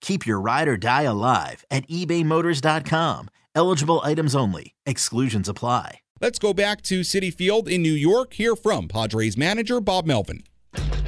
Keep your ride or die alive at ebaymotors.com. Eligible items only. Exclusions apply. Let's go back to Citi Field in New York, hear from Padres manager Bob Melvin.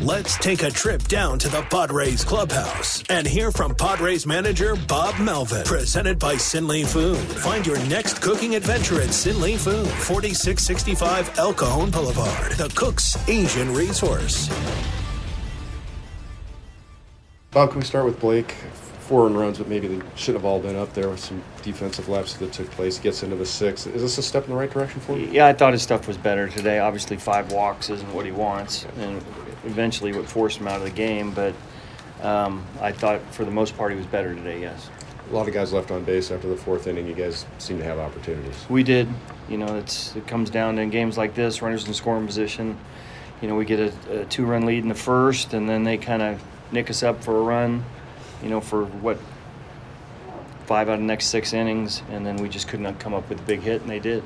Let's take a trip down to the Padres clubhouse and hear from Padres manager Bob Melvin. Presented by Sinley Food. Find your next cooking adventure at Sinley Food, 4665 El Cajon Boulevard, the Cook's Asian Resource. Bob, can we start with Blake? Four and runs, but maybe they shouldn't have all been up there with some defensive lapses that took place. Gets into the sixth. Is this a step in the right direction for him? Yeah, I thought his stuff was better today. Obviously, five walks isn't what he wants, and eventually what forced him out of the game. But um, I thought for the most part he was better today. Yes. A lot of guys left on base after the fourth inning. You guys seem to have opportunities. We did. You know, it's it comes down to in games like this, runners in scoring position. You know, we get a, a two-run lead in the first, and then they kind of nick us up for a run. You know, for what five out of the next six innings, and then we just could not come up with a big hit, and they did.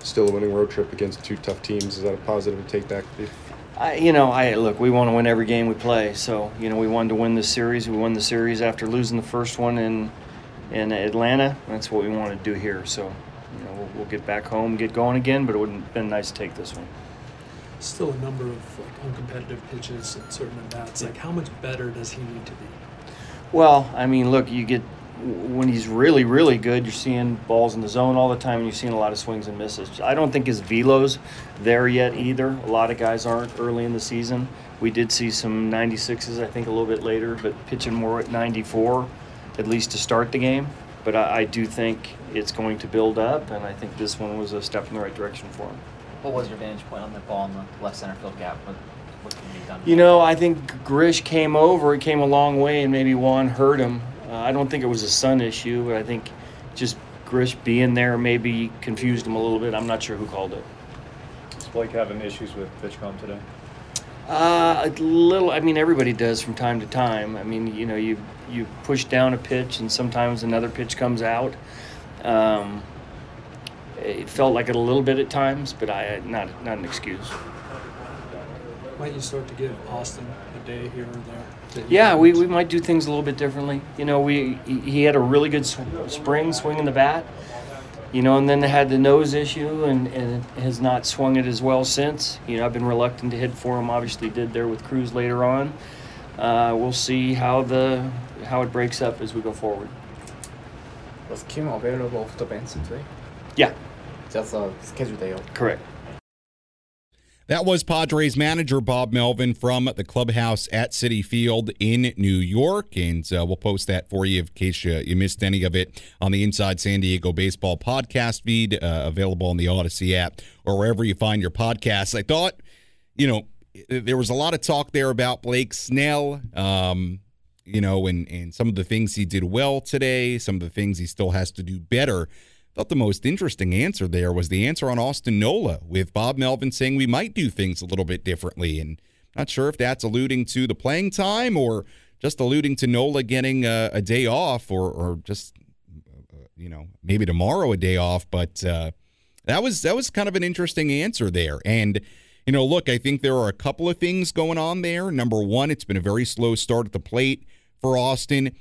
Still a winning road trip against two tough teams. Is that a positive to take back? I, you know, I look. We want to win every game we play. So you know, we wanted to win this series. We won the series after losing the first one in in Atlanta. That's what we want to do here. So you know, we'll, we'll get back home, get going again. But it would have been nice to take this one. Still a number of like uncompetitive pitches and certain at bats. Like, how much better does he need to be? Well, I mean, look, you get when he's really, really good, you're seeing balls in the zone all the time, and you're seeing a lot of swings and misses. I don't think his velo's there yet either. A lot of guys aren't early in the season. We did see some 96s, I think, a little bit later, but pitching more at 94, at least to start the game. But I, I do think it's going to build up, and I think this one was a step in the right direction for him. What was your vantage point on the ball in the left center field gap? What, what can be done? You know, I think Grish came over. He came a long way, and maybe Juan hurt him. Uh, I don't think it was a sun issue, but I think just Grish being there maybe confused him a little bit. I'm not sure who called it. Is Blake having issues with pitch PitchCom today? Uh, a little. I mean, everybody does from time to time. I mean, you know, you you push down a pitch, and sometimes another pitch comes out. Um, it felt like it a little bit at times, but I not not an excuse. Might you start to give Austin a day here or there? Yeah, we, we might do things a little bit differently. You know, we he, he had a really good sw- spring swinging the bat. You know, and then they had the nose issue and, and has not swung it as well since. You know, I've been reluctant to hit for him. Obviously, did there with Cruz later on. Uh, we'll see how the how it breaks up as we go forward. Was Kim available for the bench today? Yeah, Just a schedule day off. correct. That was Padres manager Bob Melvin from the clubhouse at Citi Field in New York. And uh, we'll post that for you in case you, you missed any of it on the Inside San Diego Baseball podcast feed, uh, available on the Audacy app or wherever you find your podcasts. I thought, you know, there was a lot of talk there about Blake Snell, um, you know, and, and some of the things he did well today, some of the things he still has to do better thought the most interesting answer there was the answer on Austin Nola, with Bob Melvin saying we might do things a little bit differently. And not sure if that's alluding to the playing time or just alluding to Nola getting a, a day off or, or just, you know, maybe tomorrow a day off. But uh, that was that was kind of an interesting answer there. And, you know, look, I think there are a couple of things going on there. Number one, it's been a very slow start at the plate for Austin.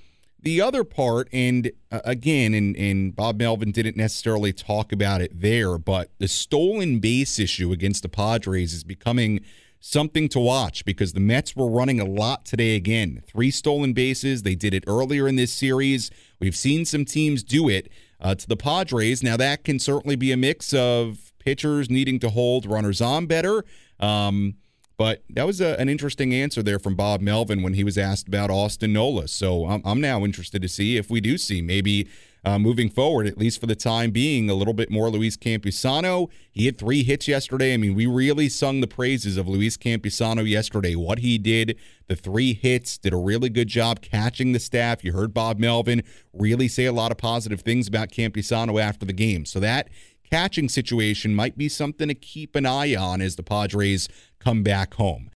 The other part, and uh, again, and, and Bob Melvin didn't necessarily talk about it there, but the stolen base issue against the Padres is becoming something to watch because the Mets were running a lot today again. Three stolen bases. They did it earlier in this series. We've seen some teams do it uh, to the Padres. Now, that can certainly be a mix of pitchers needing to hold runners on better. Um, But that was a, an interesting answer there from Bob Melvin when he was asked about Austin Nola. So I'm, I'm now interested to see if we do see maybe uh, moving forward, at least for the time being, a little bit more Luis Campusano. He had three hits yesterday. I mean, we really sung the praises of Luis Campusano yesterday. What he did, the three hits, did a really good job catching the staff. You heard Bob Melvin really say a lot of positive things about Campusano after the game. So that catching situation might be something to keep an eye on as the Padres come back home.